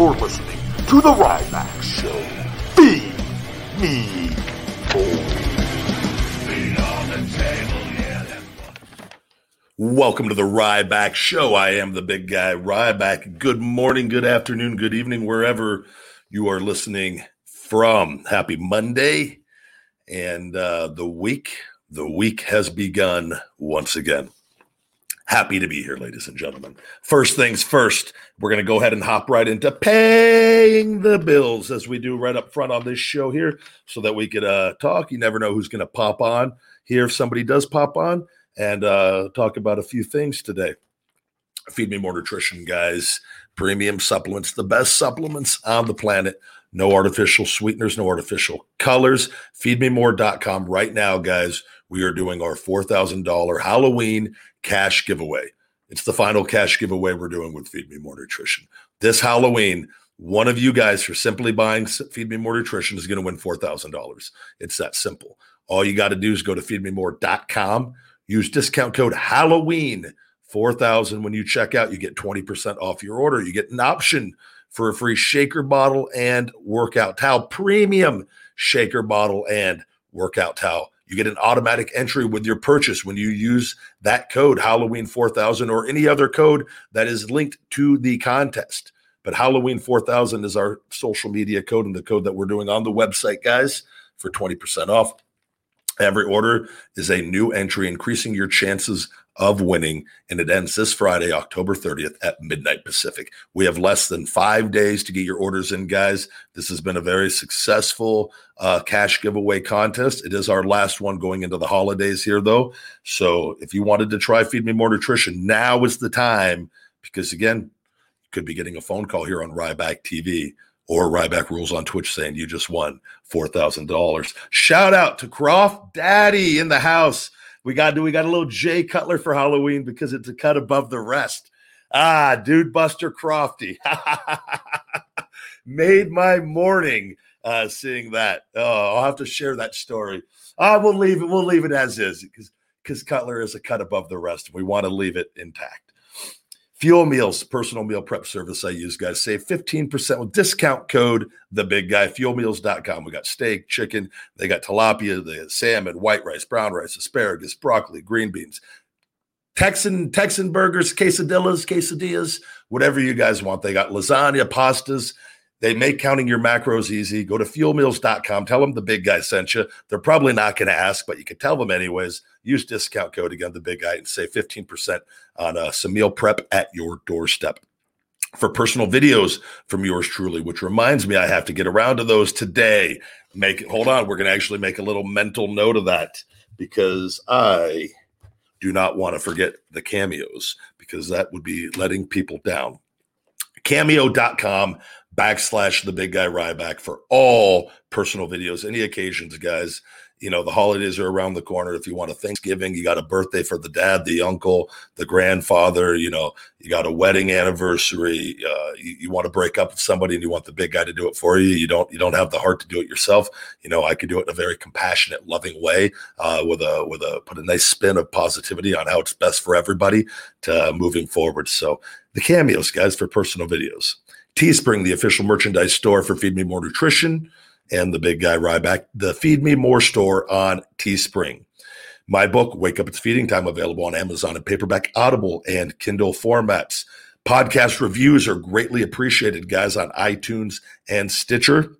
You're listening to The Ryback Show. Feed me Welcome to the Ryback Show. I am the big guy, Ryback. Good morning, good afternoon, good evening, wherever you are listening from. Happy Monday. And uh, the week, the week has begun once again. Happy to be here, ladies and gentlemen. First things first, we're going to go ahead and hop right into paying the bills as we do right up front on this show here so that we could uh, talk. You never know who's going to pop on here if somebody does pop on and uh, talk about a few things today. Feed Me More Nutrition, guys. Premium supplements, the best supplements on the planet. No artificial sweeteners, no artificial colors. FeedMeMore.com right now, guys. We are doing our $4,000 Halloween cash giveaway. It's the final cash giveaway we're doing with Feed Me More Nutrition. This Halloween, one of you guys for simply buying Feed Me More Nutrition is going to win $4,000. It's that simple. All you got to do is go to feedmemore.com Use discount code Halloween 4000 when you check out. You get 20% off your order. You get an option for a free shaker bottle and workout towel, premium shaker bottle and workout towel. You get an automatic entry with your purchase when you use that code Halloween 4000 or any other code that is linked to the contest. But Halloween 4000 is our social media code and the code that we're doing on the website, guys, for 20% off. Every order is a new entry, increasing your chances of winning. And it ends this Friday, October 30th at midnight Pacific. We have less than five days to get your orders in, guys. This has been a very successful uh, cash giveaway contest. It is our last one going into the holidays here, though. So if you wanted to try Feed Me More Nutrition, now is the time because, again, you could be getting a phone call here on Ryback TV or Ryback Rules on Twitch saying you just won $4,000. Shout out to Croft Daddy in the house. We got we got a little Jay Cutler for Halloween because it's a cut above the rest. Ah, dude Buster Crofty. Made my morning uh seeing that. Oh, I'll have to share that story. I uh, will leave it, we'll leave it as is because because Cutler is a cut above the rest. We want to leave it intact. Fuel Meals, personal meal prep service I use, guys. Save 15% with discount code the big guy, fuelmeals.com. We got steak, chicken, they got tilapia, they got salmon, white rice, brown rice, asparagus, broccoli, green beans, Texan, Texan burgers, quesadillas, quesadillas, whatever you guys want. They got lasagna, pastas. They make counting your macros easy. Go to fuelmeals.com. Tell them the big guy sent you. They're probably not going to ask, but you can tell them anyways. Use discount code again, the big guy, and save 15% on uh, some meal prep at your doorstep. For personal videos from yours truly, which reminds me, I have to get around to those today. Make hold on, we're going to actually make a little mental note of that because I do not want to forget the cameos because that would be letting people down. Cameo.com backslash the big guy Ryback for all personal videos, any occasions, guys. You know, the holidays are around the corner. If you want a Thanksgiving, you got a birthday for the dad, the uncle, the grandfather, you know, you got a wedding anniversary, uh, you, you want to break up with somebody and you want the big guy to do it for you. You don't, you don't have the heart to do it yourself. You know, I could do it in a very compassionate, loving way, uh, with a, with a, put a nice spin of positivity on how it's best for everybody to uh, moving forward. So the cameos, guys, for personal videos. Teespring, the official merchandise store for Feed Me More Nutrition, and the big guy Ryback, the Feed Me More store on Teespring. My book, Wake Up It's Feeding Time, available on Amazon and paperback, Audible, and Kindle formats. Podcast reviews are greatly appreciated, guys, on iTunes and Stitcher.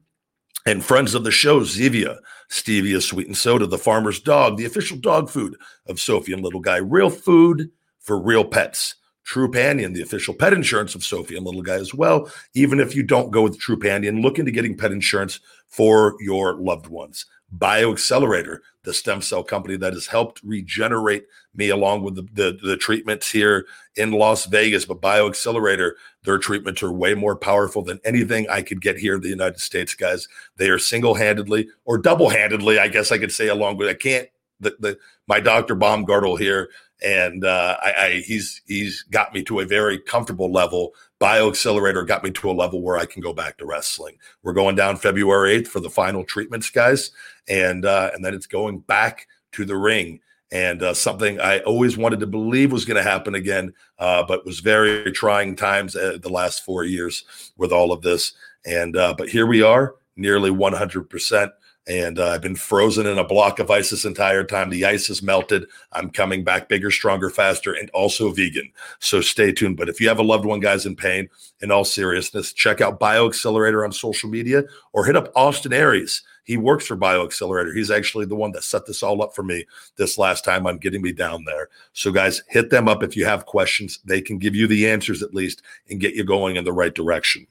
And friends of the show, Zevia, Stevia Sweet and Soda, The Farmer's Dog, the official dog food of Sophie and Little Guy, real food for real pets. Trupanion, the official pet insurance of Sophie and Little Guy as well. Even if you don't go with Trupanion, look into getting pet insurance for your loved ones. BioAccelerator, the stem cell company that has helped regenerate me along with the, the, the, treatments here in Las Vegas. But BioAccelerator, their treatments are way more powerful than anything I could get here in the United States, guys. They are single handedly or double handedly, I guess I could say, along with I can't. The, the my Dr. Baumgartel here and uh, I, I, he's he's got me to a very comfortable level. BioAccelerator got me to a level where I can go back to wrestling. We're going down February eighth for the final treatments, guys, and uh, and then it's going back to the ring. and uh, something I always wanted to believe was going to happen again, uh, but was very trying times uh, the last four years with all of this. And uh, but here we are, nearly 100 percent. And uh, I've been frozen in a block of ice this entire time. The ice has melted. I'm coming back bigger, stronger, faster, and also vegan. So stay tuned. But if you have a loved one, guys, in pain, in all seriousness, check out BioAccelerator on social media or hit up Austin Aries. He works for BioAccelerator. He's actually the one that set this all up for me this last time on getting me down there. So, guys, hit them up if you have questions. They can give you the answers at least and get you going in the right direction.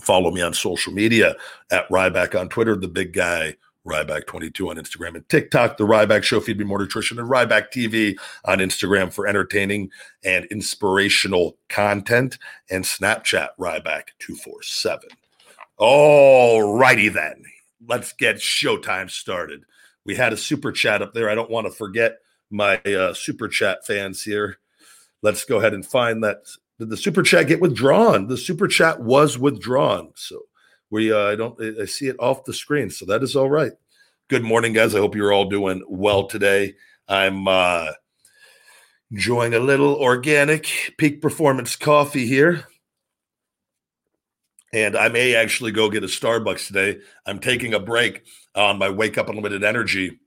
Follow me on social media at Ryback on Twitter, the big guy. Ryback22 on Instagram and TikTok, The Ryback Show, Feed Me More Nutrition, and Ryback TV on Instagram for entertaining and inspirational content, and Snapchat, Ryback247. All righty then. Let's get showtime started. We had a super chat up there. I don't want to forget my uh, super chat fans here. Let's go ahead and find that did the super chat get withdrawn? The super chat was withdrawn. So we uh, I don't I see it off the screen. So that is all right. Good morning, guys. I hope you're all doing well today. I'm uh enjoying a little organic peak performance coffee here. And I may actually go get a Starbucks today. I'm taking a break on my Wake Up Unlimited Energy.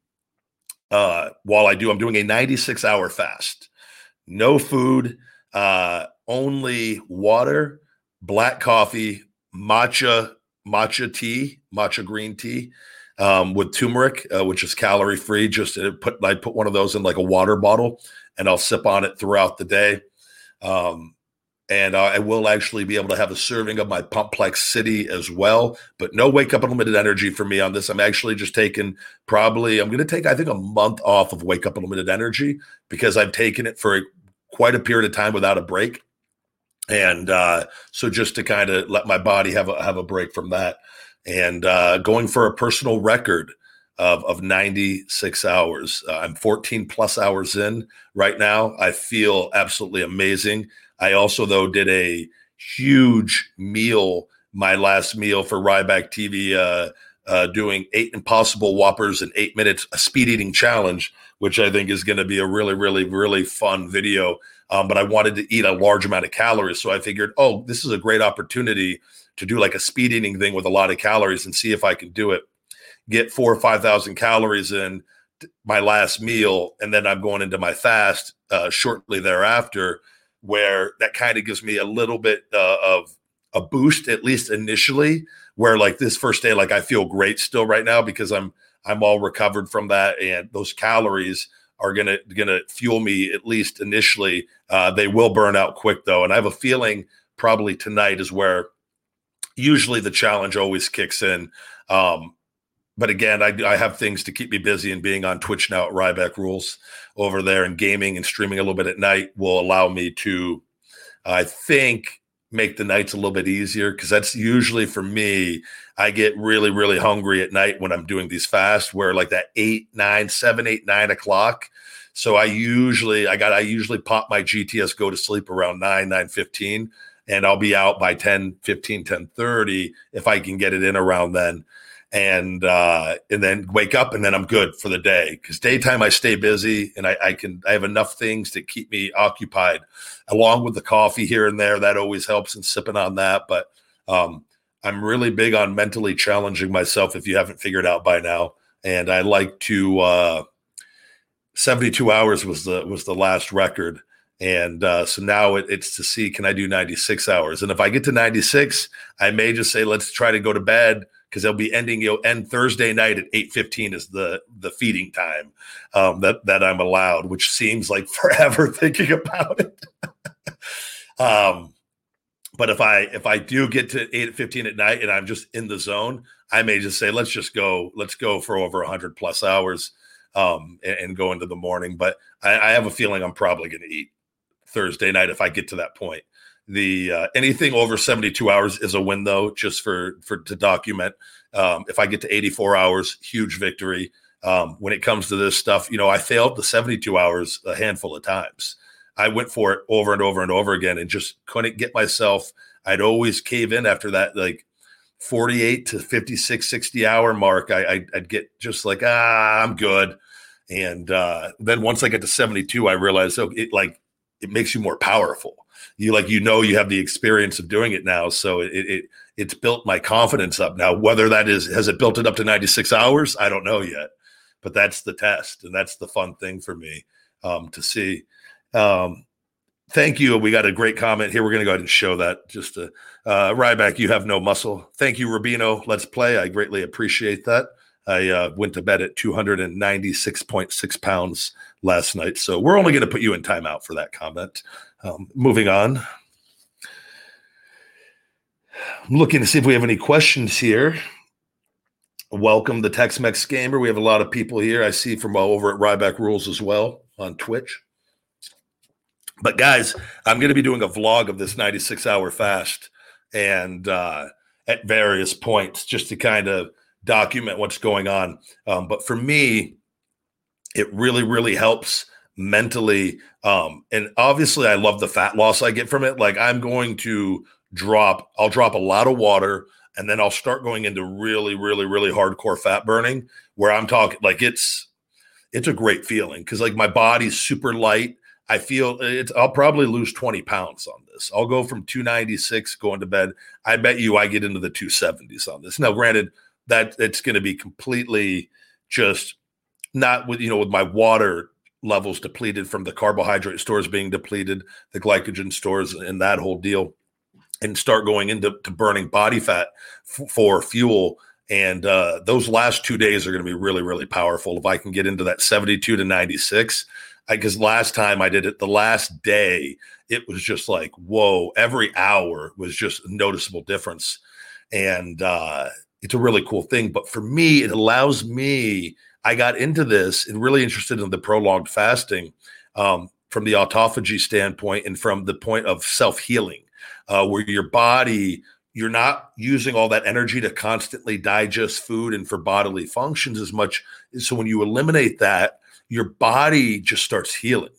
Uh, while I do, I'm doing a 96 hour fast. No food, uh, only water, black coffee, matcha, matcha tea, matcha green tea um, with turmeric, uh, which is calorie free. Just uh, put I put one of those in like a water bottle, and I'll sip on it throughout the day. Um, and I will actually be able to have a serving of my Pumplex City as well. But no wake up unlimited energy for me on this. I'm actually just taking probably I'm going to take I think a month off of wake up unlimited energy because I've taken it for quite a period of time without a break and uh, so just to kind of let my body have a have a break from that, and uh, going for a personal record of of 96 hours. Uh, I'm 14 plus hours in right now. I feel absolutely amazing. I also though did a huge meal, my last meal for Ryback TV, uh, doing eight impossible whoppers in eight minutes, a speed eating challenge, which I think is going to be a really, really, really fun video um, but I wanted to eat a large amount of calories. So I figured, oh, this is a great opportunity to do like a speed eating thing with a lot of calories and see if I can do it. Get four or 5,000 calories in my last meal. And then I'm going into my fast uh, shortly thereafter, where that kind of gives me a little bit uh, of a boost, at least initially, where like this first day, like I feel great still right now because I'm, I'm all recovered from that. And those calories, are gonna gonna fuel me at least initially. Uh, they will burn out quick though, and I have a feeling probably tonight is where usually the challenge always kicks in. Um, but again, I, I, have things to keep me busy, and being on Twitch now at Ryback Rules over there and gaming and streaming a little bit at night will allow me to, I think, make the nights a little bit easier because that's usually for me. I get really, really hungry at night when I'm doing these fasts, where like that eight, nine, seven, eight, nine o'clock. So I usually, I got, I usually pop my GTS, go to sleep around nine, nine fifteen, and I'll be out by 10, 15, 10 30 if I can get it in around then and uh, and then wake up and then I'm good for the day. Because daytime I stay busy and I, I, can I have enough things to keep me occupied, along with the coffee here and there. That always helps and sipping on that. But um, I'm really big on mentally challenging myself. If you haven't figured out by now, and I like to. Uh, 72 hours was the was the last record and uh, so now it, it's to see can I do 96 hours, and if I get to 96, I may just say let's try to go to bed because they'll be ending you know end Thursday night at eight fifteen is the the feeding time um, that that I'm allowed, which seems like forever thinking about it. um, but if I if I do get to eight fifteen at night and I'm just in the zone, I may just say let's just go let's go for over hundred plus hours um, and, and, go into the morning. But I, I have a feeling I'm probably going to eat Thursday night if I get to that point. The uh, anything over 72 hours is a win, though, just for for to document. Um, if I get to 84 hours, huge victory. Um, when it comes to this stuff, you know, I failed the 72 hours a handful of times. I went for it over and over and over again and just couldn't get myself. I'd always cave in after that, like 48 to 56, 60 hour mark. I, I would get just like, ah, I'm good. And uh, then once I get to 72, I realized, so it like it makes you more powerful. You like you know you have the experience of doing it now, so it it it's built my confidence up. Now, whether that is has it built it up to 96 hours, I don't know yet, but that's the test, and that's the fun thing for me um, to see. Um, thank you. We got a great comment here. We're going to go ahead and show that. Just to, uh, Ryback, you have no muscle. Thank you, Rubino. Let's play. I greatly appreciate that. I uh, went to bed at 296.6 pounds last night. So we're only going to put you in timeout for that comment. Um, moving on. I'm looking to see if we have any questions here. Welcome the Tex Mex Gamer. We have a lot of people here. I see from over at Ryback Rules as well on Twitch. But guys, I'm going to be doing a vlog of this 96 hour fast and uh, at various points just to kind of document what's going on. Um, but for me, it really, really helps mentally. Um, and obviously, I love the fat loss I get from it. Like, I'm going to drop, I'll drop a lot of water and then I'll start going into really, really, really hardcore fat burning where I'm talking like it's, it's a great feeling because like my body's super light. I feel it's, I'll probably lose 20 pounds on this. I'll go from 296 going to bed. I bet you I get into the 270s on this. Now, granted, that it's going to be completely just not with you know with my water levels depleted from the carbohydrate stores being depleted, the glycogen stores, and that whole deal, and start going into to burning body fat f- for fuel. And uh, those last two days are going to be really, really powerful. If I can get into that 72 to 96, because last time I did it, the last day, it was just like, whoa, every hour was just noticeable difference. And uh, it's a really cool thing. But for me, it allows me, I got into this and really interested in the prolonged fasting um, from the autophagy standpoint and from the point of self healing, uh, where your body, you're not using all that energy to constantly digest food and for bodily functions as much. So when you eliminate that, your body just starts healing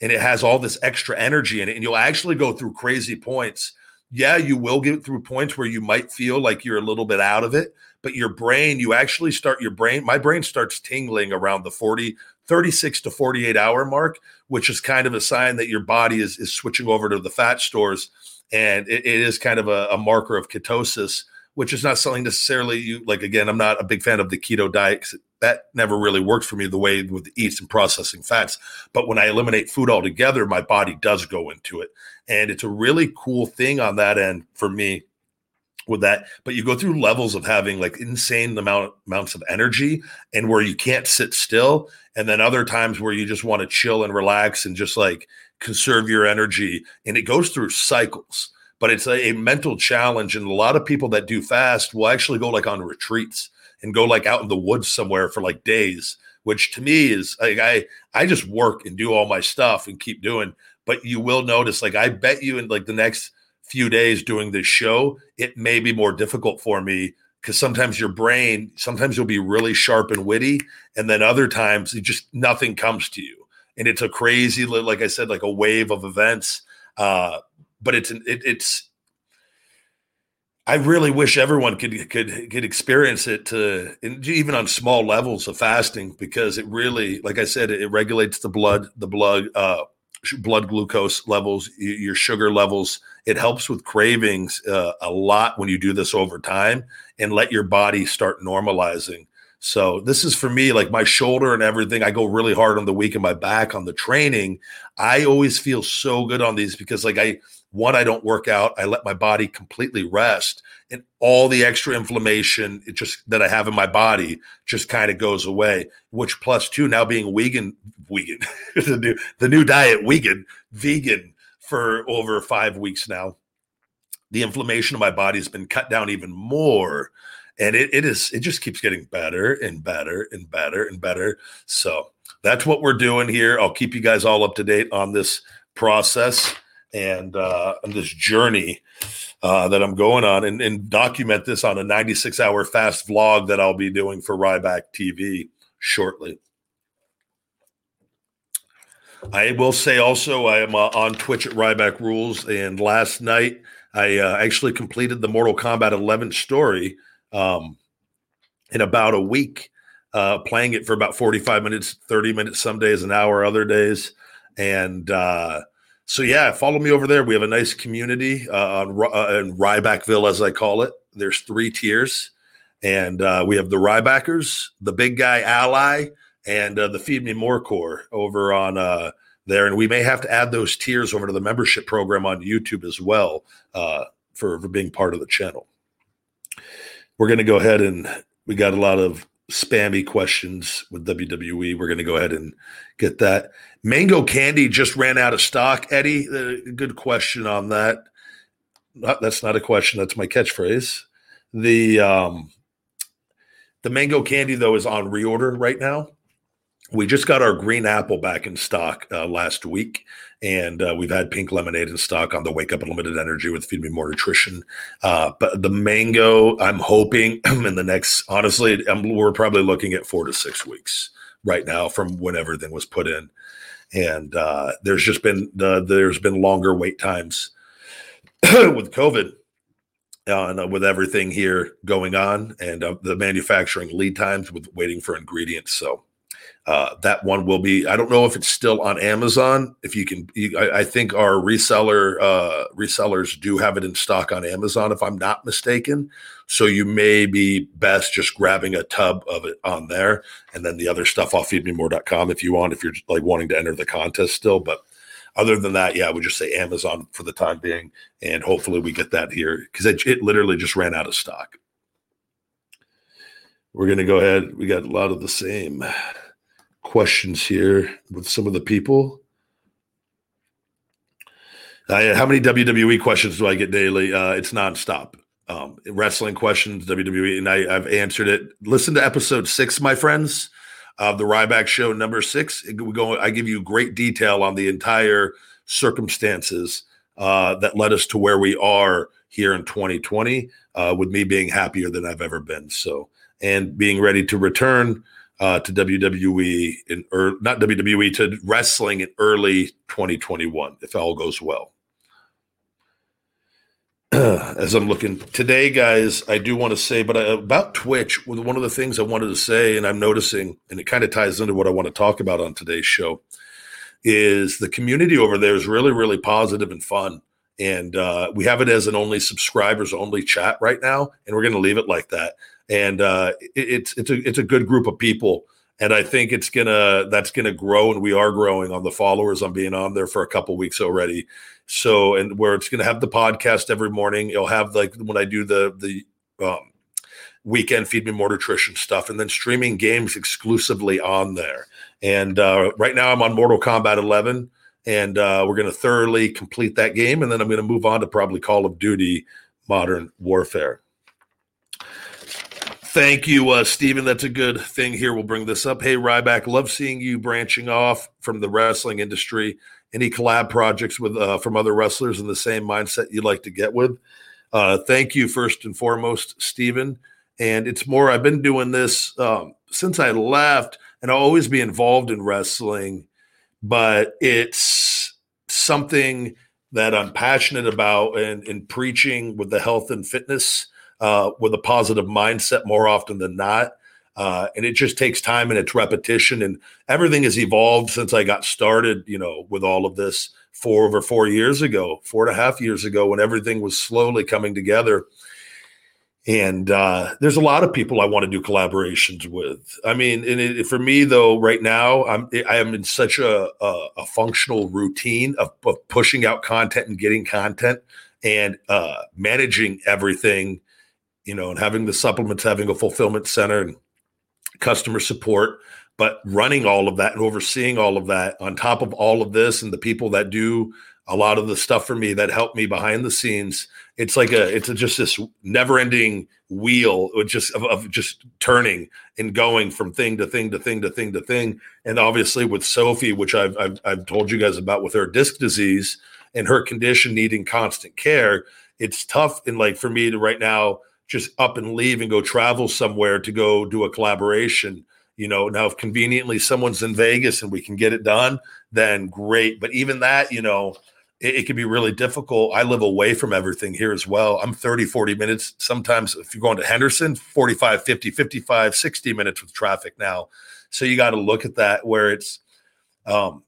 and it has all this extra energy in it. And you'll actually go through crazy points yeah, you will get through points where you might feel like you're a little bit out of it, but your brain, you actually start your brain, my brain starts tingling around the 40, 36 to 48 hour mark, which is kind of a sign that your body is, is switching over to the fat stores. And it, it is kind of a, a marker of ketosis which is not something necessarily you like. Again, I'm not a big fan of the keto diet. That never really worked for me the way with the eats and processing fats. But when I eliminate food altogether, my body does go into it. And it's a really cool thing on that end for me with that but you go through levels of having like insane amount amounts of energy and where you can't sit still and then other times where you just want to chill and relax and just like conserve your energy and it goes through cycles but it's a, a, mental challenge. And a lot of people that do fast will actually go like on retreats and go like out in the woods somewhere for like days, which to me is like I I just work and do all my stuff and keep doing. But you will notice, like I bet you in like the next few days doing this show, it may be more difficult for me because sometimes your brain, sometimes you'll be really sharp and witty, and then other times it just nothing comes to you. And it's a crazy, like I said, like a wave of events. Uh, but it's it, it's I really wish everyone could could could experience it to even on small levels of fasting because it really, like I said, it, regulates the blood, the blood, uh, blood glucose levels, your sugar levels. It helps with cravings uh, a lot when you do this over time and let your body start normalizing. So this is for me, like my shoulder and everything. I go really hard on the week and my back on the training. I always feel so good on these because, like I one, I don't work out. I let my body completely rest, and all the extra inflammation it just that I have in my body just kind of goes away. Which plus two, now being vegan, vegan, the new the new diet, vegan, vegan for over five weeks now. The inflammation of my body has been cut down even more, and it, it is it just keeps getting better and better and better and better. So that's what we're doing here. I'll keep you guys all up to date on this process and uh, on this journey uh, that I'm going on and, and, document this on a 96 hour fast vlog that I'll be doing for Ryback TV shortly. I will say also, I am uh, on Twitch at Ryback Rules, and last night I uh, actually completed the Mortal Kombat 11 story um, in about a week. uh, playing it for about 45 minutes, 30 minutes, some days, an hour, other days. And uh, so, yeah, follow me over there. We have a nice community uh, on, uh, in Rybackville, as I call it. There's three tiers. And we have the Rybackers, the Big Guy Ally, and uh, the Feed Me More Core over on uh, there. And we may have to add those tiers over to the membership program on YouTube as well uh, for, for being part of the channel. We're going to go ahead and we got a lot of spammy questions with WWE. We're going to go ahead and get that. Mango candy just ran out of stock. Eddie, uh, good question on that. Not, that's not a question. That's my catchphrase. The um, the mango candy though is on reorder right now. We just got our green apple back in stock uh, last week, and uh, we've had pink lemonade in stock on the Wake Up Unlimited Energy with Feed Me More Nutrition. Uh, but the mango, I'm hoping in the next, honestly, I'm, we're probably looking at four to six weeks right now from when everything was put in, and uh, there's just been the, there's been longer wait times with COVID uh, and uh, with everything here going on and uh, the manufacturing lead times with waiting for ingredients. So uh, that one will be. I don't know if it's still on Amazon. If you can, you, I, I, think our reseller uh, resellers do have it in stock on Amazon, if I'm not mistaken. So you may be best just grabbing a tub of it on there, and then the other stuff off feedmemore.com if you want. If you're like wanting to enter the contest still, but other than that, yeah, I would just say Amazon for the time being, and hopefully we get that here because it, it literally just ran out of stock. We're to go ahead. We got a lot of the same questions here with some of the people. Uh, how many WWE questions do I get daily? Uh, it's nonstop. Um, wrestling questions, WWE, and I, I've answered it. Listen to episode six, my friends of the Ryback Show number six. We go. I give you great detail on the entire circumstances uh, that led us to where we are here in 2020, uh, with me being happier than I've ever been. So, and being ready to return uh, to WWE in or not WWE to wrestling in early 2021 if all goes well. as I'm looking today, guys, I do want to say, but I, about Twitch, one of the things I wanted to say, and I'm noticing, and it kind of ties into what I want to talk about on today's show, is the community over there is really, really positive and fun. And uh, we have it as an only subscribers only chat right now, and we're going to leave it like that. And uh, it, it's it's a it's a good group of people, and I think it's gonna that's gonna grow, and we are growing on the followers. I'm being on there for a couple weeks already, so, and where it's to have the podcast every morning. You'll have like when I do the the um, weekend feed me more nutrition stuff, and then streaming games exclusively on there. And uh, right now, I'm on Mortal Kombat 11, and uh, we're going to thoroughly complete that game, and then I'm going to move on to probably Call of Duty Modern Warfare. Thank you, uh, Stephen. That's a good thing here. We'll bring this up. Hey, Ryback, love seeing you branching off from the wrestling industry any collab projects with uh, from other wrestlers in the same mindset you'd like to get with. Uh, thank you first and foremost, Stephen. And it's more I've been doing this um, since I left, and I'll always be involved in wrestling, but it's something that I'm passionate about and in preaching with the health and fitness uh, with a positive mindset more often than not. Uh, and it just takes time and it's repetition and everything has evolved since I got started, you know, with all of this four over four years ago, four and a half years ago, when everything was slowly coming together. And uh, there's a lot of people I want to do collaborations with. I mean, and it, for me though, right now I'm I am in such a, a, a functional routine of, of, pushing out content and getting content and uh, managing everything, you know, and having the supplements, having a fulfillment center, and customer support, but running all of that and overseeing all of that on top of all of this and the people that do a lot of the stuff for me that help me behind the scenes it's like a it's a, just this never ending wheel just of, of, just turning and going from thing to thing to thing to thing to thing. And obviously with sophie which i've i've, I've told you guys about with her disc disease and her condition needing constant care it's tough and like for me to right now just up and leave and go travel somewhere to go do a collaboration. You know, now if conveniently someone's in Vegas and we can get it done, then great. But even that, you know, it, it can be really difficult. I live away from everything here as well. I'm 30, 40 minutes. Sometimes if you're going to Henderson, 45, 50, 55, 60 minutes with traffic now. So you got to look at that where it's, um,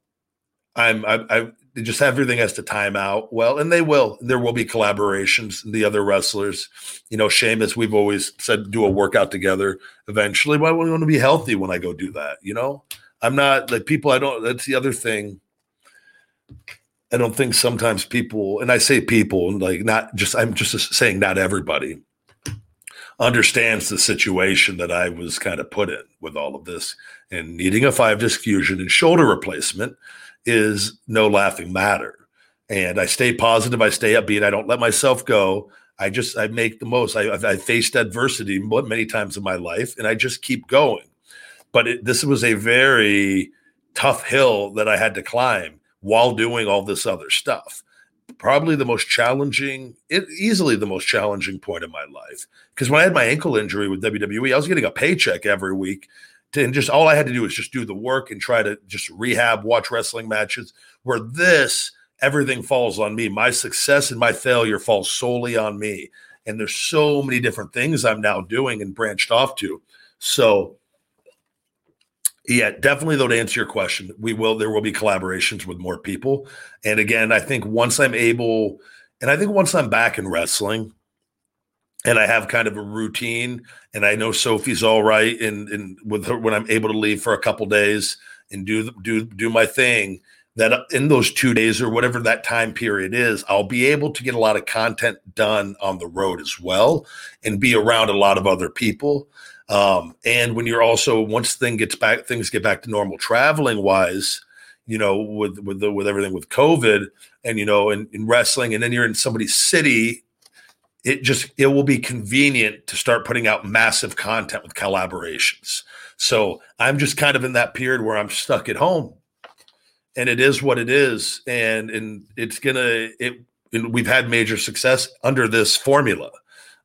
I'm, I, I just everything has to time out well, and they will. There will be collaborations. The other wrestlers, you know, Sheamus, we've always said do a workout together eventually. Why would I want to be healthy when I go do that. You know, I'm not like people. I don't. That's the other thing. I don't think sometimes people, and I say people, like not just. I'm just saying not everybody understands the situation that I was kind of put in with all of this and needing a five disc fusion and shoulder replacement is no laughing matter. And I stay positive, I stay upbeat, I don't let myself go. I just I make the most. I, I faced adversity many times in my life, and I just keep going. But it, this was a very tough hill that I had to climb while doing all this other stuff. Probably the most challenging, it, easily the most challenging point in my life. Because when I had my ankle injury with WWE, I was getting a paycheck every week to, and just all I had to do was just do the work and try to just rehab, watch wrestling matches. Where this, everything falls on me. My success and my failure falls solely on me. And there's so many different things I'm now doing and branched off to. So, yeah, definitely though to answer your question, we will there will be collaborations with more people. And again, I think once I'm able, and I think once I'm back in wrestling, and I have kind of a routine, and I know Sophie's all right, and and with her when I'm able to leave for a couple days and do do do my thing. That in those two days or whatever that time period is, I'll be able to get a lot of content done on the road as well, and be around a lot of other people. Um, and when you're also once thing gets back, things get back to normal traveling wise, you know, with with the, with everything with COVID, and you know, in, in wrestling, and then you're in somebody's city it just it will be convenient to start putting out massive content with collaborations. So I'm just kind of in that period where I'm stuck at home, and it is what it is, and and it's gonna it. we've had major success under this formula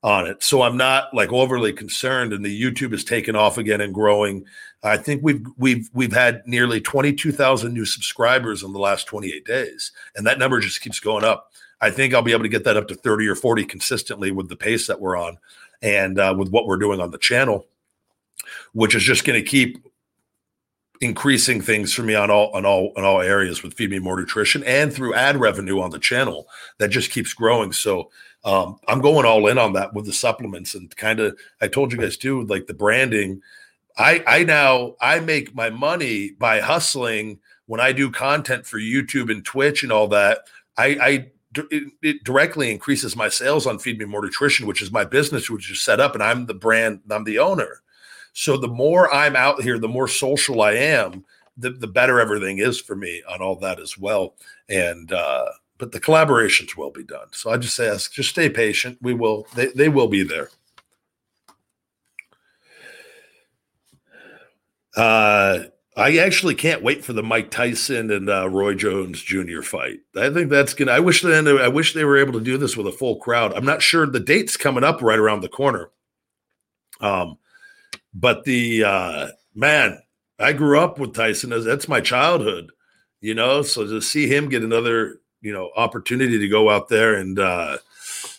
on it, so I'm not like overly concerned. And the YouTube is taken off again and growing. I think we've we've we've had nearly 22,000 new subscribers in the last 28 days, and that number just keeps going up. I think I'll be able to get that up to 30 or 40 consistently with the pace that we're on and uh, with what we're doing on the channel, which is just going to keep increasing things for me on all on all on all areas with feed me more nutrition and through ad revenue on the channel that just keeps growing. So um, i'm going all in on that with the supplements and kind of i told you guys too like the branding. I i now i make my money by hustling. When i do content for youtube and twitch and all that i i it, it, directly increases my sales on Feed Me More Nutrition, which is my business, which is set up, and I'm the brand, I'm the owner. So the more I'm out here, the more social I am, the, the better everything is for me on all that as well. And uh, but the collaborations will be done. So I just ask, just stay patient. We will, they, they will be there. Uh I actually can't wait for the Mike Tyson and uh, Roy Jones Jr. fight. I think that's gonna. I wish then I wish they were able to do this with a full crowd. I'm not sure the date's coming up right around the corner. Um, but the uh, man, I grew up with Tyson. That's my childhood, you know. So to see him get another, you know, opportunity to go out there and uh,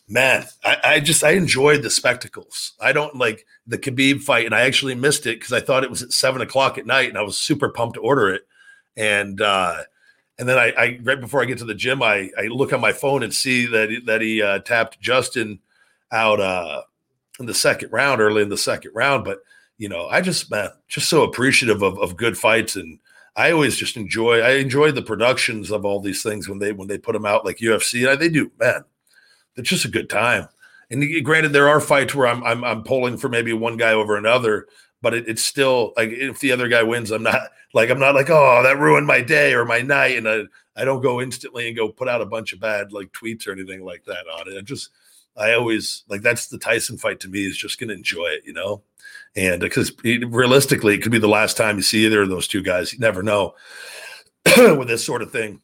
man, I, I, just I enjoyed the spectacles. I don't like the Khabib fight, and I actually missed it because I thought it was at seven o'clock at night, and I was super pumped to order it. And uh, and then I, I right before I get to the gym, I I look on my phone and see that that he uh, tapped Justin out uh, in the second round, early in the second round. But you know, I just man, just so appreciative of of good fights and. I always just enjoy. I enjoy the productions of all these things when they when they put them out like UFC. I, They do, man it's just a good time. And granted, there are fights where I'm I'm, I'm pulling for maybe one guy over another, but it, it's still like if the other guy wins, I'm not like I'm not like oh that ruined my day or my night, and I I don't go instantly and go put out a bunch of bad like tweets or anything like that on it. I just I always like that's the Tyson fight to me is just to enjoy it, you know, and uh, because realistically it could be the last time you see either of those two guys. You never know with this sort of thing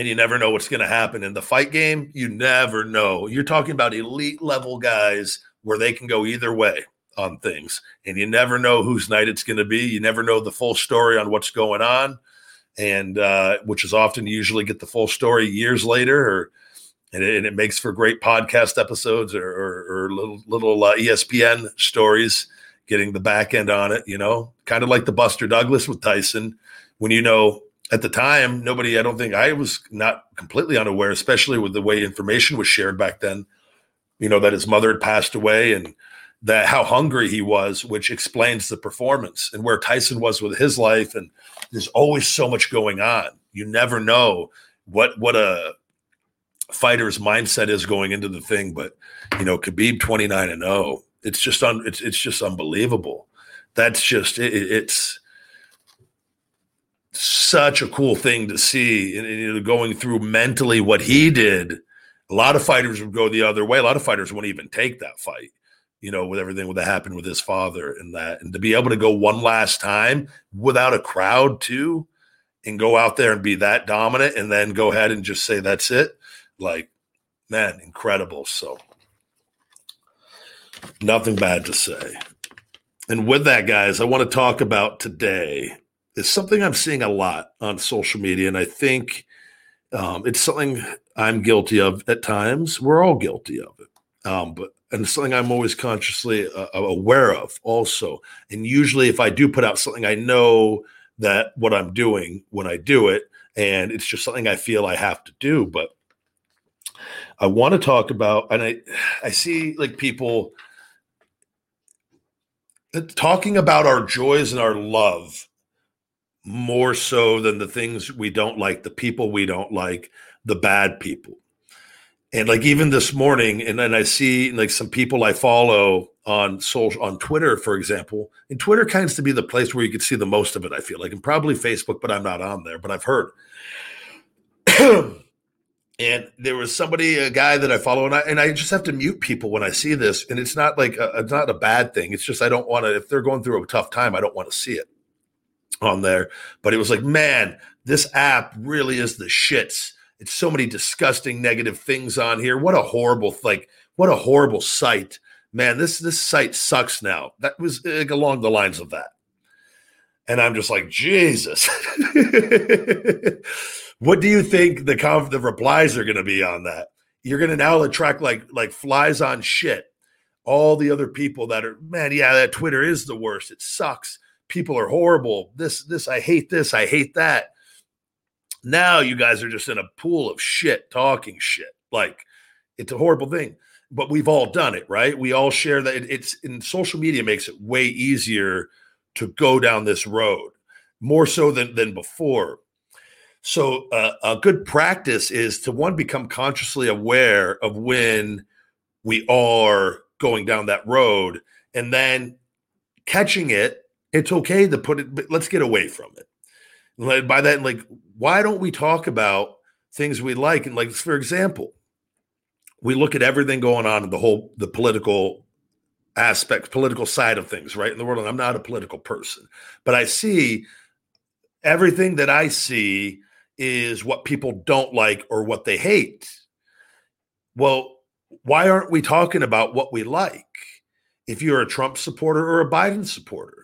and you never know what's going to happen in the fight game. You never know. You're talking about elite level guys where they can go either way on things, and you never know whose night it's going to be. You never know the full story on what's going on. and uh, which is often you usually get the full story years later, or and it, and it makes for great podcast episodes or, or, or little little uh, ESPN stories. Getting the back end on it, you know, kind of like the Buster Douglas with Tyson, when you know at the time nobody, I don't think I was not completely unaware, especially with the way information was shared back then. You know that his mother had passed away and that how hungry he was, which explains the performance and where Tyson was with his life. And there's always so much going on. You never know what what a fighter's mindset is going into the thing. But you know, Khabib 29 and 0, it's just un, it's it's just unbelievable. That's just it, it's such a cool thing to see going through mentally what he did. A lot of fighters would go the other way. A lot of fighters wouldn't even take that fight you know, with everything that happened with his father and that, and to be able to go one last time without a crowd too, and go out there and be that dominant, and then go ahead and just say that's it, like, man, incredible. So, nothing bad to say. And with that, guys, I want to talk about today is something I'm seeing a lot on social media, and I think um, it's something I'm guilty of at times. We're all guilty of it, um, but and it's something I'm always consciously uh, aware of also. And usually, if I do put out something, I know that what I'm doing when I do it, and it's just something I feel I have to do. But I want to talk about, and I, I see like people uh, talking about our joys and our love more so than the things we don't like, the people we don't like, the bad people. And like even this morning and then i see like some people i follow on social on twitter for example and twitter tends to be the place where you can see the most of it i feel like and probably facebook but i'm not on there but i've heard. And there was somebody a guy that i follow and i and i just have to mute people when i see this and it's not like a, it's not a bad thing it's just i don't want to if they're going through a tough time i don't want to see it on there but it was like man this app really is the shits it's so many disgusting negative things on here. What a horrible like what a horrible site. Man, this this site sucks now. That was like, along the lines of that. And I'm just like, Jesus. what do you think the conf- the replies are going to be on that? You're going to now attract like like flies on shit. All the other people that are, man, yeah, that Twitter is the worst. It sucks. People are horrible. This this I hate this. I hate that now you guys are just in a pool of shit talking shit. Like it's a horrible thing, but we've all done it, right? We all share that. It's in social media makes it way easier to go down this road more so than than before. So uh, a good practice is to one become consciously aware of when we are going down that road, and then catching it. It's okay to put it, but let's get away from it by that, like, why don't we talk about things we like? And like, for example, we look at everything going on in the whole the political aspect, political side of things, right? In the world, and I'm not a political person, but I see everything that I see is what people don't like or what they hate. Well, why aren't we talking about what we like? If you're a Trump supporter or a Biden supporter,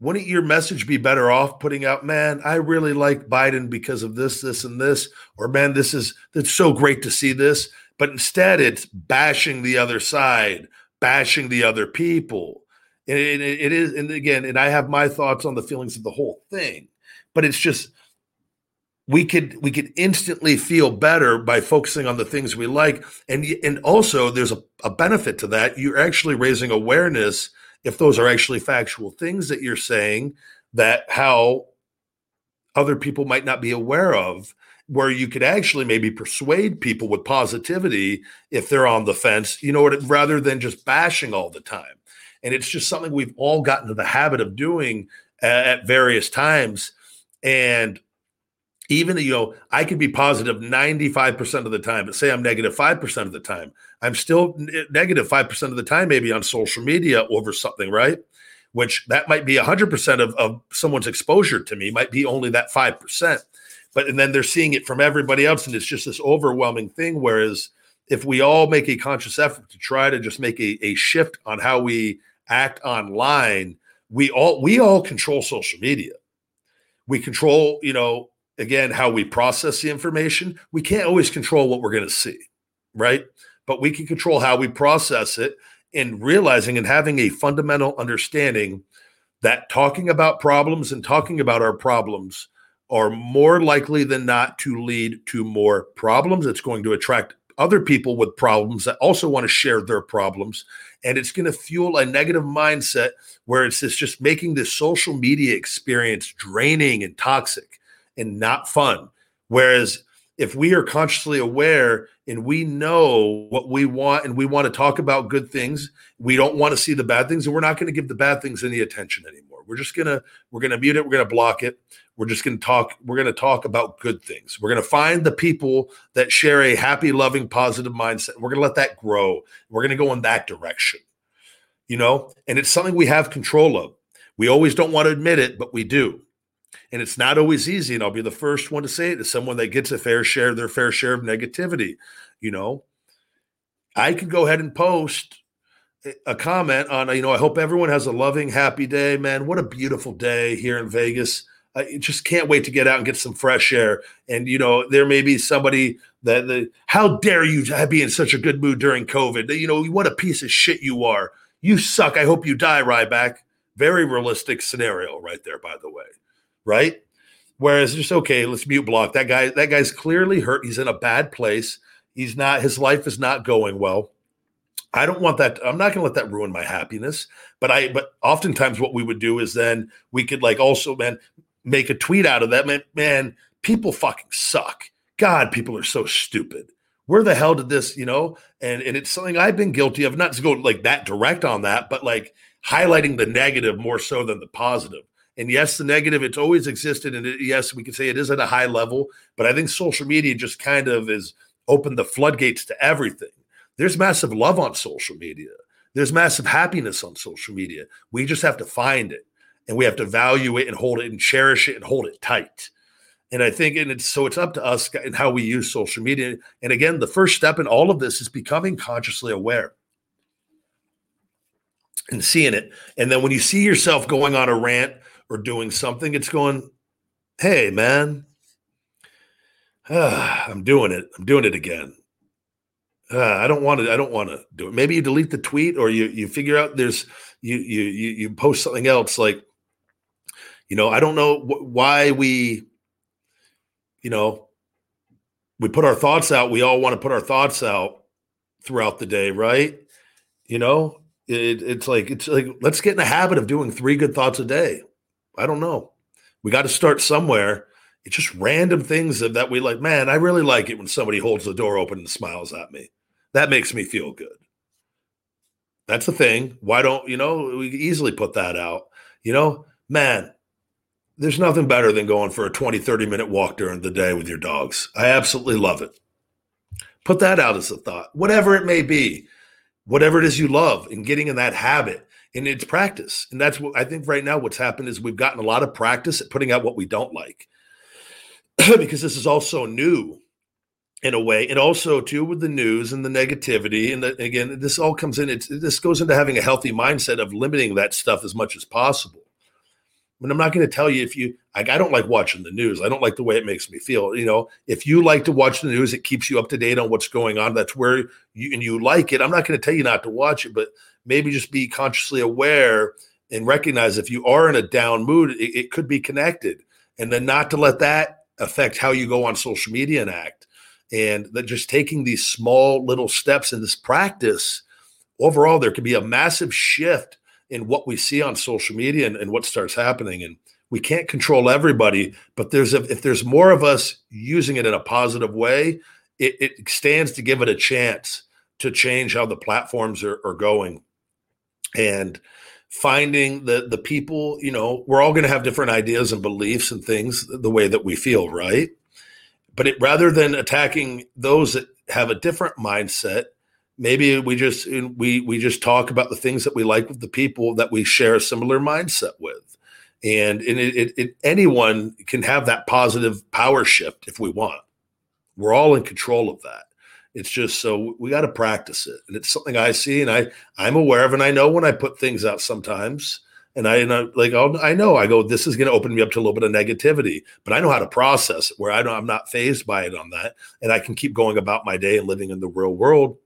wouldn't your message be better off putting out, man, I really like Biden because of this, this, and this, or man, this is it's so great to see this. But instead, it's bashing the other side, bashing the other people. And it, it, is, and again, and I have my thoughts on the feelings of the whole thing, but it's just we could we could instantly feel better by focusing on the things we like, and and also there's a, a benefit to that. You're actually raising awareness if those are actually factual things that you're saying that how other people might not be aware of where you could actually maybe persuade people with positivity if they're on the fence you know what rather than just bashing all the time. And it's just something we've all gotten to the habit of doing at various times. And even you know i could be positive 95% of the time but say i'm negative 5% of the time i'm still eh, negative 5% of the time maybe on social media over something right? Which that might be 100% of, of someone's exposure to me might be only that 5% but and then they're seeing it from everybody else and it's just this overwhelming thing whereas if we all make a conscious effort to try to just make a, a shift on how we act online we all we all control social media. We control, you know, again, how we process the information. We can't always control what we're going to see, right? But we can control how we process it and realizing and having a fundamental understanding that talking about problems and talking about our problems are more likely than not to lead to more problems. It's going to attract other people with problems that also want to share their problems. And it's going to fuel a negative mindset where it's this just making this social media experience draining and toxic and not fun. Whereas if we are consciously aware and we know what we want and we want to talk about good things, we don't want to see the bad things, and we're not going to give the bad things any attention anymore. We're just gonna we're gonna mute it, we're gonna block it. We're just gonna talk, we're gonna talk about good things. We're gonna find the people that share a happy, loving, positive mindset. We're gonna let that grow. We're gonna go in that direction. You know, and it's something we have control of. We always don't want to admit it, but we do. And it's not always easy. And I'll be the first one to say it to someone that gets a fair share, of their fair share of negativity. You know, I can go ahead and post a comment on, you know, I hope everyone has a loving, happy day, man. What a beautiful day here in Vegas. I just can't wait to get out and get some fresh air. And, you know, there may be somebody that, the, how dare you be in such a good mood during COVID? You know, what a piece of shit you are. You suck. I hope you die, Ryback. Very realistic scenario right there, by the way right? Whereas just okay, let's mute block that guy. That guy's clearly hurt. He's in a bad place. He's not. His life is not going well. I don't want that. I'm not going to let that ruin my happiness. But I. But oftentimes, what we would do is then we could like also man make a tweet out of that. Man, man, people fucking suck. God, people are so stupid. Where the hell did this, you know? And and it's something I've been guilty of. Not to go like that direct on that, but like highlighting the negative more so than the positive. And yes, the negative, it's always existed. And it, yes, we can say it is at a high level, but I think social media just kind of is opened the floodgates to everything. There's massive love on social media. There's massive happiness on social media. We just have to find it and we have to value it and hold it and cherish it and hold it tight. And I think, and it's so it's up to us and how we use social media. And again, the first step in all of this is becoming consciously aware and seeing it. And then when you see yourself going on a rant or doing something, it's going, hey, man, I'm doing it. I'm doing it again. Uh, I don't want to. I don't want to do it. Maybe you delete the tweet, or you you figure out there's you you you, you post something else. Like, you know, I don't know wh- why we, you know, we put our thoughts out. We all want to put our thoughts out throughout the day, right? You know, it, it's like it's like let's get in the habit of doing three good thoughts a day. I don't know. We got to start somewhere. It's just random things that, that we like. Man, I really like it when somebody holds the door open and smiles at me. That makes me feel good. That's the thing. Why don't, you know, we easily put that out. You know, man, there's nothing better than going for a 20, 30 minute walk during the day with your dogs. I absolutely love it. Put that out as a thought, whatever it may be, whatever it is you love, and getting in that habit and it's practice. And that's what I think right now what's happened is we've gotten a lot of practice at putting out what we don't like because this is also new in a way. And also too with the news and the negativity. And the, again, this all comes in, it's, this goes into having a healthy mindset of limiting that stuff as much as possible. And I'm not going to tell you if you, like, I don't like watching the news. I don't like the way it makes me feel. You know, if you like to watch the news, it keeps you up to date on what's going on. That's where you, and you like it. I'm not going to tell you not to watch it, but maybe just be consciously aware and recognize if you are in a down mood, it, it could be connected. And then not to let that affect how you go on social media and act. And that just taking these small little steps in this practice, overall, there could be a massive shift in what we see on social media and, and what starts happening. And we can't control everybody, but there's a, if there's more of us using it in a positive way, it, it stands to give it a chance to change how the platforms are, are going and finding the the people you know we're all going to have different ideas and beliefs and things the way that we feel right? But it, rather than attacking those that have a different mindset maybe we just we we just talk about the things that we like with the people that we share a similar mindset with. And, and it, it, it, anyone can have that positive power shift if we want. We're all in control of that it's just so we got to practice it, and it's something I see and I I'm aware of, and I know when I put things out sometimes And I, and I like, I'll, i know, I go, this is going to open me up to a little bit of negativity, but I know how to process it where I know I'm not fazed by it on that. And I can keep going about my day and living in the real world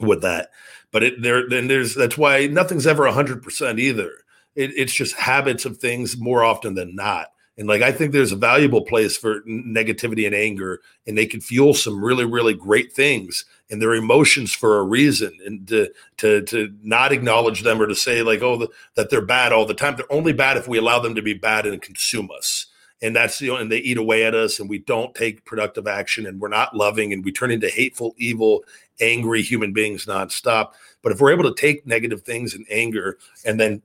with that. But it, there, then there's, that's why nothing's ever hundred percent either. It, it's just habits of things more often than not. And like I think there's a valuable place for negativity and anger, and they can fuel some really, really great things and they're emotions for a reason. And to to to not acknowledge them or to say like, oh, the, that they're bad all the time. They're only bad if we allow them to be bad and consume us. And that's you know, and they eat away at us, and we don't take productive action, and we're not loving, and we turn into hateful, evil, angry human beings nonstop. But if we're able to take negative things and anger, and then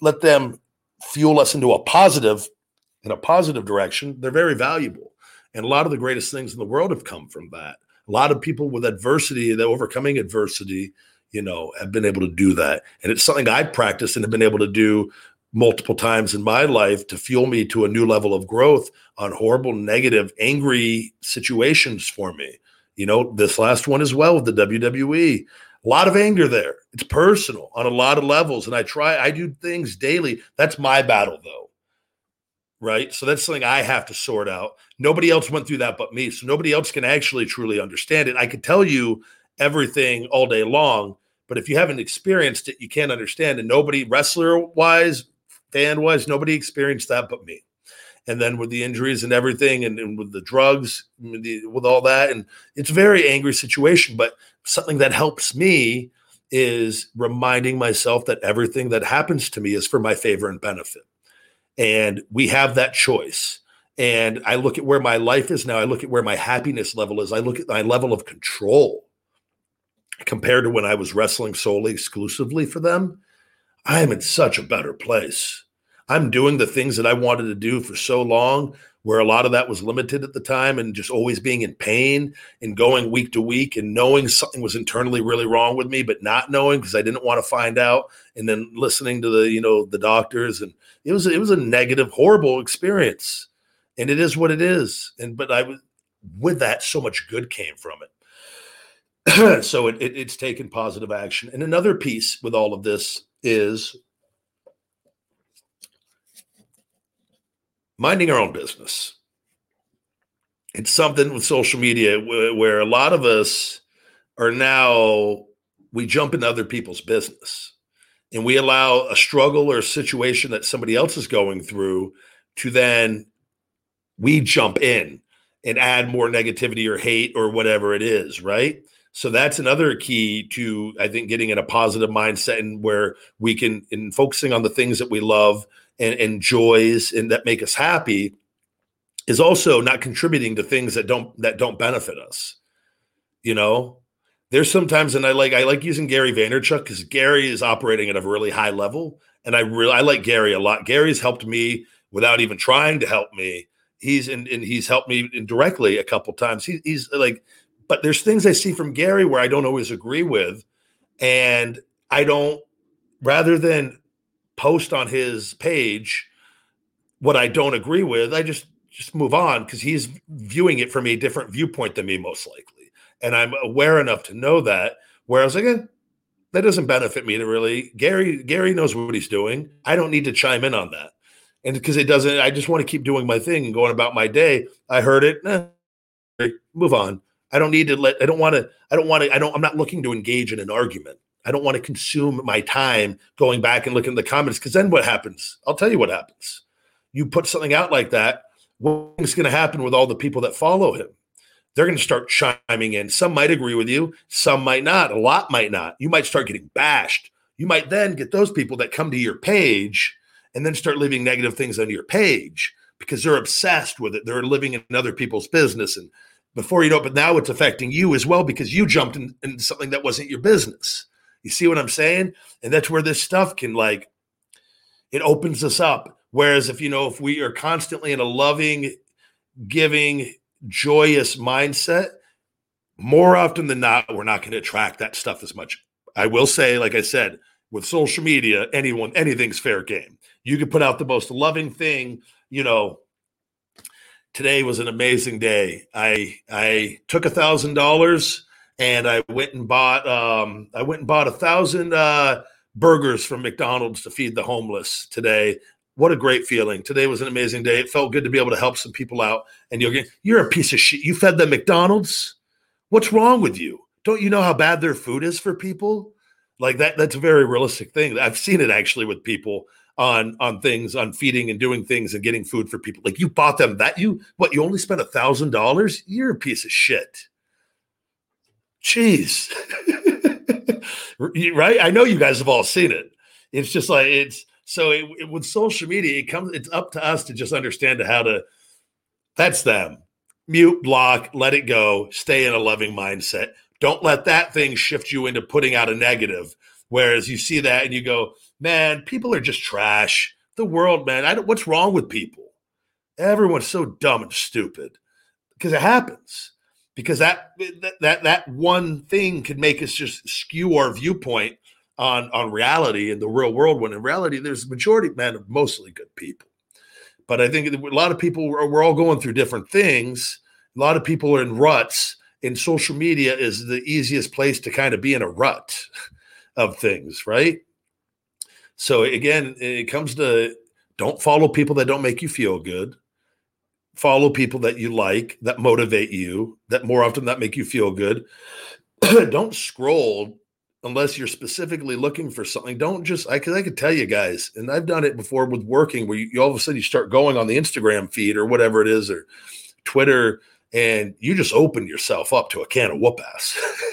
let them fuel us into a positive in a positive direction, they're very valuable. And a lot of the greatest things in the world have come from that. A lot of people with adversity, that overcoming adversity, you know, have been able to do that. And it's something I've practiced and have been able to do multiple times in my life to fuel me to a new level of growth on horrible, negative, angry situations for me. You know, this last one as well with the WWE. A lot of anger there. It's personal on a lot of levels. And I try, I do things daily. That's my battle, though right? So that's something I have to sort out. Nobody else went through that but me. So nobody else can actually truly understand it. I could tell you everything all day long, but if you haven't experienced it, you can't understand. And nobody, wrestler wise, fan wise, nobody experienced that but me. And then with the injuries and everything, and, and with the drugs, with all that, and it's a very angry situation. But something that helps me is reminding myself that everything that happens to me is for my favor and benefit and we have that choice. And I look at where my life is now. I look at where my happiness level is. I look at my level of control compared to when I was wrestling solely exclusively for them. I am in such a better place. I'm doing the things that I wanted to do for so long where a lot of that was limited at the time and just always being in pain and going week to week and knowing something was internally really wrong with me but not knowing because I didn't want to find out and then listening to the you know the doctors and it was it was a negative horrible experience. And it is what it is. And but I with that so much good came from it. So it, it, it's taken positive action. And another piece with all of this is minding our own business. It's something with social media where a lot of us are now, we jump into other people's business and we allow a struggle or a situation that somebody else is going through to then we jump in and add more negativity or hate or whatever it is, right? So that's another key to I think getting in a positive mindset and where we can in focusing on the things that we love and, and joys and that make us happy is also not contributing to things that don't that don't benefit us. You know, there's sometimes, and I like I like using Gary Vaynerchuk because Gary is operating at a really high level, and I really I like Gary a lot. Gary's helped me without even trying to help me. He's and, he's helped me indirectly a couple times. He, he's like, but there's things I see from Gary where I don't always agree with, and I don't. Rather than post on his page what I don't agree with, I just just move on because he's viewing it from a different viewpoint than me, most likely. And I'm aware enough to know that. Whereas again, that doesn't benefit me to really. Gary Gary knows what he's doing. I don't need to chime in on that. And because it doesn't, I just want to keep doing my thing and going about my day. I heard it. Eh, move on. I don't need to let. I don't want to. I don't want to. I don't. I'm not looking to engage in an argument. I don't want to consume my time going back and looking at the comments because then what happens? I'll tell you what happens. You put something out like that, what's going to happen with all the people that follow him? They're going to start chiming in. Some might agree with you, some might not. A lot might not. You might start getting bashed. You might then get those people that come to your page and then start leaving negative things on your page because they're obsessed with it. They're living in other people's business. And before you know it, but now it's affecting you as well because you jumped in, into something that wasn't your business. You see what I'm saying? And that's where this stuff can like it opens us up. Whereas if you know if we are constantly in a loving, giving, joyous mindset, more often than not, we're not going to attract that stuff as much. I will say, like I said, with social media, anyone, anything's fair game. You can put out the most loving thing, you know. Today was an amazing day. I I took a thousand dollars and I went and bought um, I went and bought a thousand uh, burgers from McDonald's to feed the homeless today. What a great feeling. Today was an amazing day. It felt good to be able to help some people out. And you're you're a piece of shit. You fed them McDonald's? What's wrong with you? Don't you know how bad their food is for people? Like that that's a very realistic thing. I've seen it actually with people on on things on feeding and doing things and getting food for people like you bought them that you what you only spent a thousand dollars you're a piece of shit jeez. Right? I know you guys have all seen it. It's just like it's so it, it, with social media it comes it's up to us to just understand how to that's them. Mute block let it go stay in a loving mindset. Don't let that thing shift you into putting out a negative. Whereas you see that and you go man, people are just trash. The world, man, I don't, what's wrong with people? Everyone's so dumb and stupid. Because it happens. Because that that that one thing could make us just skew our viewpoint on on reality in the real world. When in reality, there's a majority, man, of mostly good people. But I think a lot of people we're all going through different things. A lot of people are in ruts, and social media is the easiest place to kind of be in a rut of things, right? So again, it comes to don't follow people that don't make you feel good. Follow people that you like, that motivate you, that more often that make you feel good. don't scroll unless you're specifically looking for something. Don't just I could I could tell you guys, and I've done it before with working where you, you all of a sudden you start going on the Instagram feed or whatever it is or Twitter and you just open yourself up to a can of whoop ass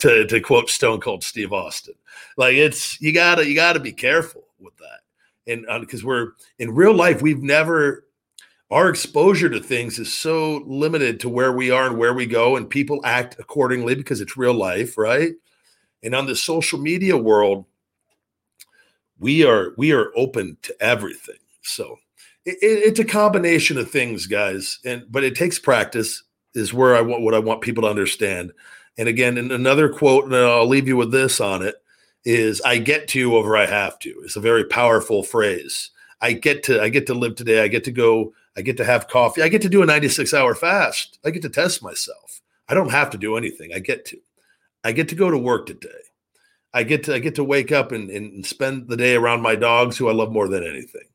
to, to quote stone cold steve austin like it's you gotta you gotta be careful with that and because uh, we're in real life we've never our exposure to things is so limited to where we are and where we go and people act accordingly because it's real life right and on the social media world we are we are open to everything so it, it's a combination of things, guys, and but it takes practice. Is where I want what I want people to understand. And again, in another quote, and I'll leave you with this on it: is "I get to over I have to." It's a very powerful phrase. I get to I get to live today. I get to go. I get to have coffee. I get to do a 96 hour fast. I get to test myself. I don't have to do anything. I get to. I get to go to work today. I get to I get to wake up and, and spend the day around my dogs who I love more than anything.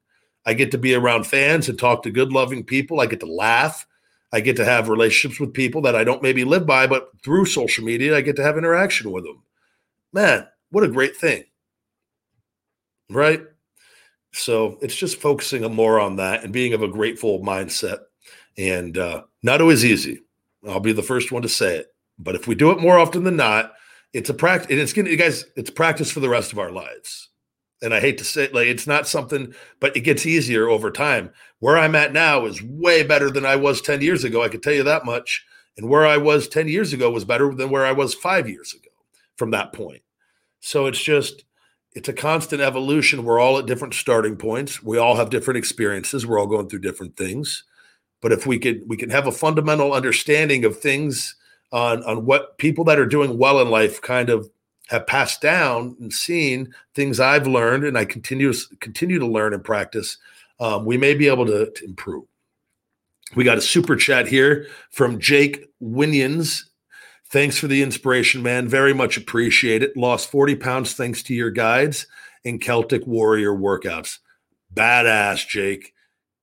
I get to be around fans and talk to good, loving people. I get to laugh. I get to have relationships with people that I don't maybe live by, but through social media, I get to have interaction with them. Man, what a great thing. Right? So it's just focusing more on that and being of a grateful mindset. And uh, not always easy. I'll be the first one to say it. But if we do it more often than not, it's a practice. And it's going to, guys, it's practice for the rest of our lives and I hate to say it, like it's not something, but it gets easier over time. Where I'm at now is way better than I was 10 years ago. I can tell you that much. And where I was 10 years ago was better than where I was five years ago from that point. So it's just, it's a constant evolution. We're all at different starting points. We all have different experiences. We're all going through different things. But if we could, we can have a fundamental understanding of things on, on what people that are doing well in life kind of have passed down and seen things I've learned, and I continue continue to learn and practice. Um, we may be able to, to, improve. We got a super chat here from Jake Winions. Thanks for the inspiration, man. Very much appreciate it. Lost 40 pounds thanks to your guides and Celtic Warrior workouts. Badass, Jake.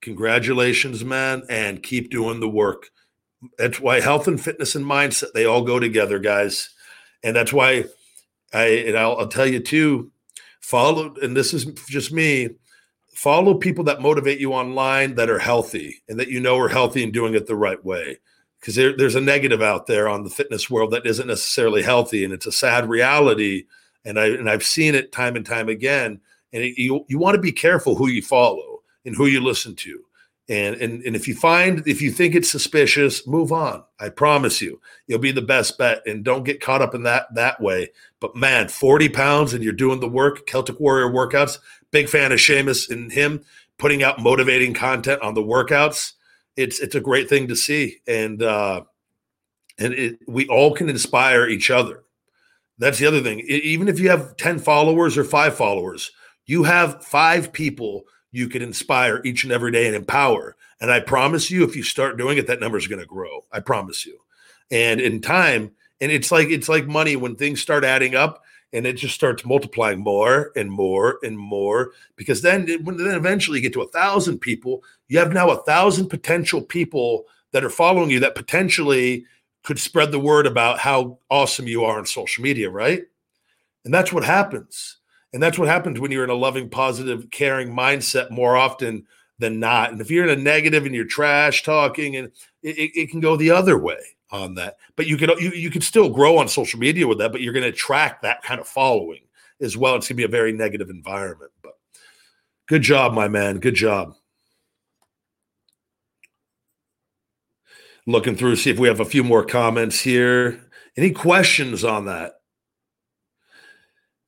Congratulations, man, and keep doing the work. That's why health and fitness and mindset, they all go together, guys. And that's why I and I'll, I'll tell you too. Follow, and this is just me. Follow people that motivate you online that are healthy and that you know are healthy and doing it the right way. Because there, there's a negative out there on the fitness world that isn't necessarily healthy, and it's a sad reality. And I and I've seen it time and time again. And it, you you want to be careful who you follow and who you listen to and, and and if you find if you think it's suspicious, move on. I promise you, you'll be the best bet. And don't get caught up in that that way. But man, 40 pounds and you're doing the work, Celtic Warrior workouts. Big fan of Sheamus and him putting out motivating content on the workouts. It's it's a great thing to see. And uh and it, we all can inspire each other. That's the other thing. Even if you have 10 followers or five followers, you have five people you can inspire each and every day and empower. And I promise you, if you start doing it, that number is going to grow. I promise you. And in time, and it's like it's like money when things start adding up. And it just starts multiplying more and more and more because then when then eventually you get to a thousand people you have now a thousand potential people that are following you that potentially could spread the word about how awesome you are on social media right? And that's what happens. And that's what happens when you're in a loving positive caring mindset more often than not. And if you're in a negative and you're trash talking and it, it can go the other way on that. But you can you, you could still grow on social media with that, but you're going to attract that kind of following as well. It's going to be a very negative environment. But good job, my man. Good job. Looking through, see if we have a few more comments here. Any questions on that?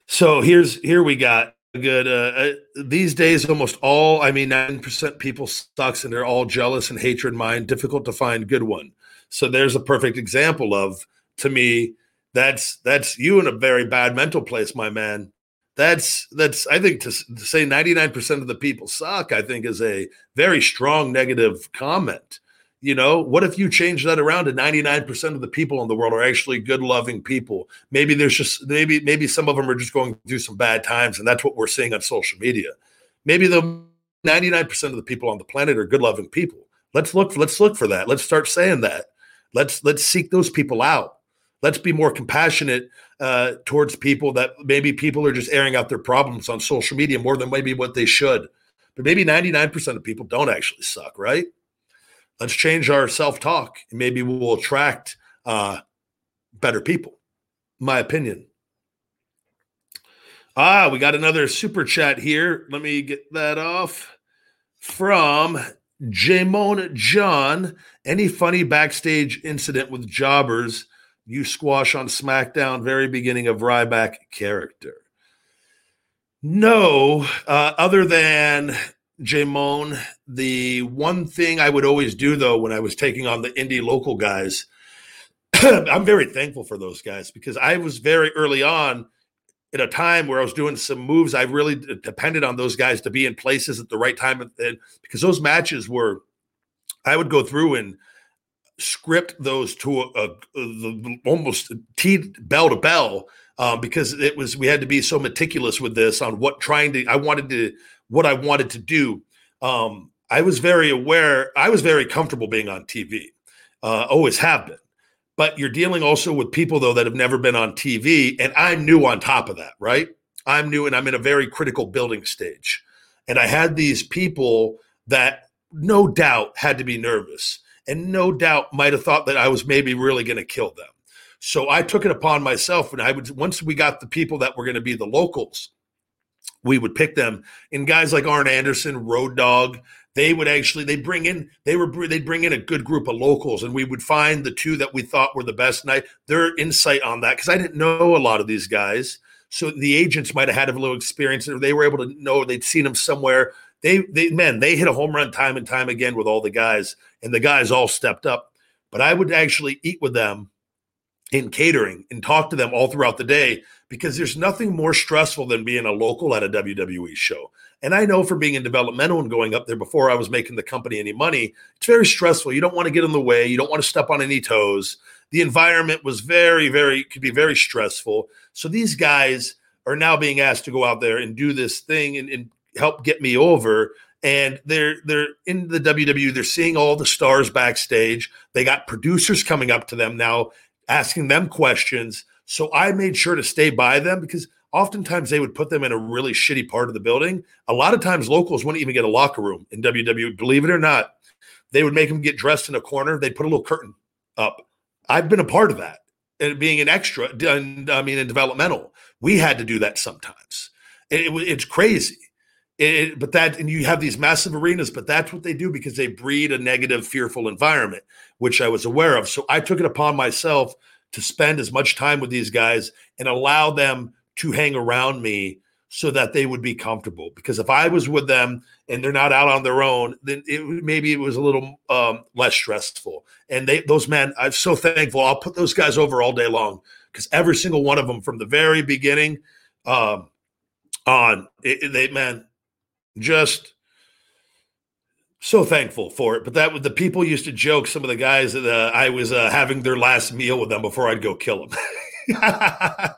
So here's here we got good. Uh, uh, these days, almost all, I mean, nine percent people sucks, and they're all jealous and hatred mind. Difficult to find good one. So there's a perfect example of to me that's that's you in a very bad mental place, my man. That's that's I think to, to say 99% of the people suck, I think is a very strong negative comment. You know, what if you change that around to 99% of the people in the world are actually good loving people? Maybe there's just maybe maybe some of them are just going through some bad times and that's what we're seeing on social media. Maybe the 99% of the people on the planet are good loving people. Let's look let's look for that. Let's start saying that. Let's let's seek those people out. Let's be more compassionate uh, towards people that maybe people are just airing out their problems on social media more than maybe what they should. But maybe 99% of people don't actually suck, right? Let's change our self talk and maybe we'll attract uh, better people. My opinion. Ah, we got another super chat here. Let me get that off from Jamon John, any funny backstage incident with jobbers you squash on SmackDown, very beginning of Ryback character? No, uh, other than Jamon, the one thing I would always do though when I was taking on the indie local guys, I'm very thankful for those guys because I was very early on at a time where I was doing some moves, I really depended on those guys to be in places at the right time. And because those matches were, I would go through and script those to a, a almost T bell to bell um, because it was we had to be so meticulous with this on what trying to I wanted to what I wanted to do. Um, I was very aware. I was very comfortable being on TV. Uh, always have been but you're dealing also with people though that have never been on TV and I'm new on top of that, right? I'm new and I'm in a very critical building stage. And I had these people that no doubt had to be nervous and no doubt might have thought that I was maybe really going to kill them. So I took it upon myself and I would once we got the people that were going to be the locals, we would pick them and guys like Arn Anderson, Road Dog, they would actually they bring in they were they'd bring in a good group of locals and we would find the two that we thought were the best night their insight on that because i didn't know a lot of these guys. So the agents might have had a little experience or they were able to know they'd seen them somewhere. They they man they hit a home run time and time again with all the guys and the guys all stepped up. But i would actually eat with them in catering and talk to them all throughout the day because there's nothing more stressful than being a local at a WWE show. And I know for being in developmental and going up there before I was making the company any money, it's very stressful. You don't want to get in the way, you don't want to step on any toes. The environment was very, very, could be very stressful. So these guys are now being asked to go out there and do this thing and, and help get me over and they're they're in the WWE. They're seeing all the stars backstage. They got producers coming up to them now, asking them questions. So I made sure to stay by them because oftentimes they would put them in a really shitty part of the building. A lot of times locals wouldn't even get a locker room in WWE. Believe it or not, they would make them get dressed in a corner. They'd put a little curtain up. I've been a part of that. And being an extra, I mean, in developmental, we had to do that sometimes. It, it, it's crazy. It, but that, and you have these massive arenas, but that's what they do because they breed a negative, fearful environment, which I was aware of. So I took it upon myself to spend as much time with these guys and allow them to hang around me so that they would be comfortable. Because if I was with them and they're not out on their own, then it, maybe it was a little um, less stressful. And they, those men, I'm so thankful. I'll put those guys over all day long because every single one of them from the very beginning um, on, it, they, man, just so thankful for it. But that was the people used to joke. Some of the guys that uh, I was uh, having their last meal with them before I'd go kill them.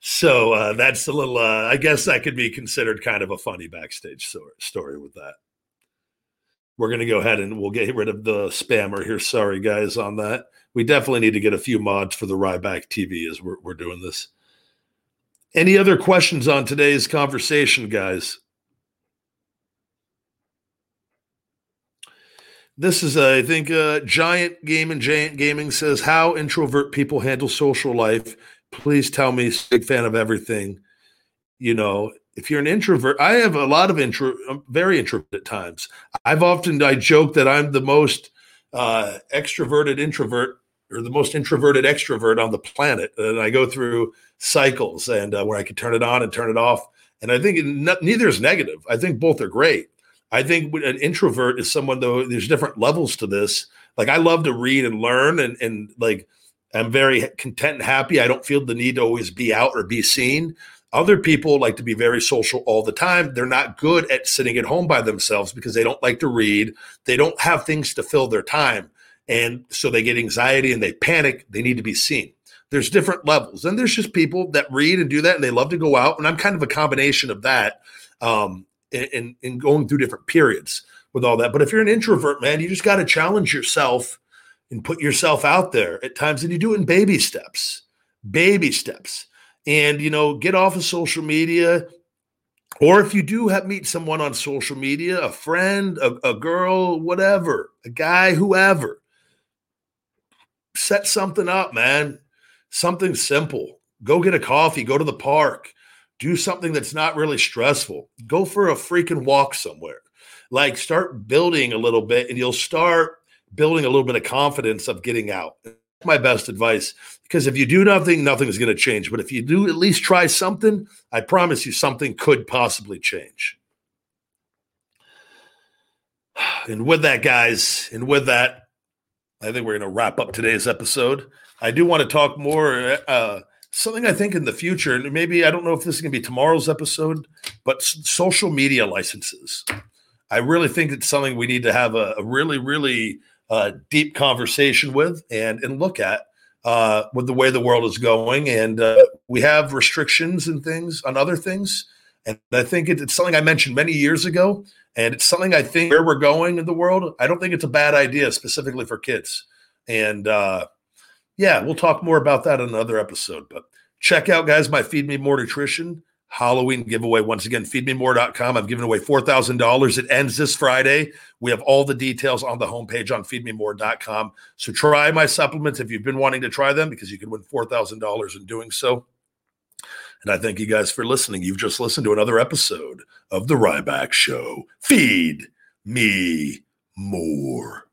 so uh, that's a little. Uh, I guess that could be considered kind of a funny backstage story, with that. We're to go ahead and we'll get rid of the spammer here. Sorry, guys, on that. We definitely need to get a few mods for the Ryback TV as we're, we're doing this. Any other questions on today's conversation, guys? This is, I think, uh, Giant Game and Giant Gaming says, "How introvert people handle social life." Please tell me. Big fan of everything. You know, if you're an introvert, I have a lot of intro, I'm very introverted at times. I've often I joke that I'm the most uh, extroverted introvert or the most introverted extrovert on the planet, and I go through cycles and uh, where I can turn it on and turn it off. And I think neither is negative. I think both are great. I think an introvert is someone though. There's different levels to this. Like I love to read and learn, and and like I'm very content and happy. I don't feel the need to always be out or be seen. Other people like to be very social all the time. They're not good at sitting at home by themselves because they don't like to read. They don't have things to fill their time. And so they get anxiety and they panic. They need to be seen. There's different levels. And there's just people that read and do that and they love to go out. And I'm kind of a combination of that. Um, and, and going through different periods with all that. But if you're an introvert, man, you just got to challenge yourself and put yourself out there at times. And you do it in baby steps, baby steps. And, you know, get off of social media. Or if you do have meet someone on social media, a friend, a, a girl, whatever, a guy, whoever, set something up, man. Something simple. Go get a coffee, go to the park, do something that's not really stressful. Go for a freaking walk somewhere. Like start building a little bit and you'll start building a little bit of confidence of getting out. My best advice because if you do nothing, nothing is going to change. But if you do at least try something, I promise you something could possibly change. And with that, guys, and with that, I think we're going to wrap up today's episode. I do want to talk more. Uh, something I think in the future, and maybe I don't know if this is going to be tomorrow's episode, but social media licenses. I really think it's something we need to have a, a really, really uh, deep conversation with and and look at uh, with the way the world is going. And uh, we have restrictions and things on other things. And I think it, it's something I mentioned many years ago. And it's something I think where we're going in the world, I don't think it's a bad idea, specifically for kids. And uh, yeah, we'll talk more about that in another episode. But check out, guys, my Feed Me More Nutrition Halloween giveaway. Once again, feedmemore.com. I've given away $4,000. It ends this Friday. We have all the details on the homepage on feedmemore.com. So try my supplements if you've been wanting to try them because you can win $4,000 in doing so. And I thank you guys for listening. You've just listened to another episode of The Ryback Show. Feed me more.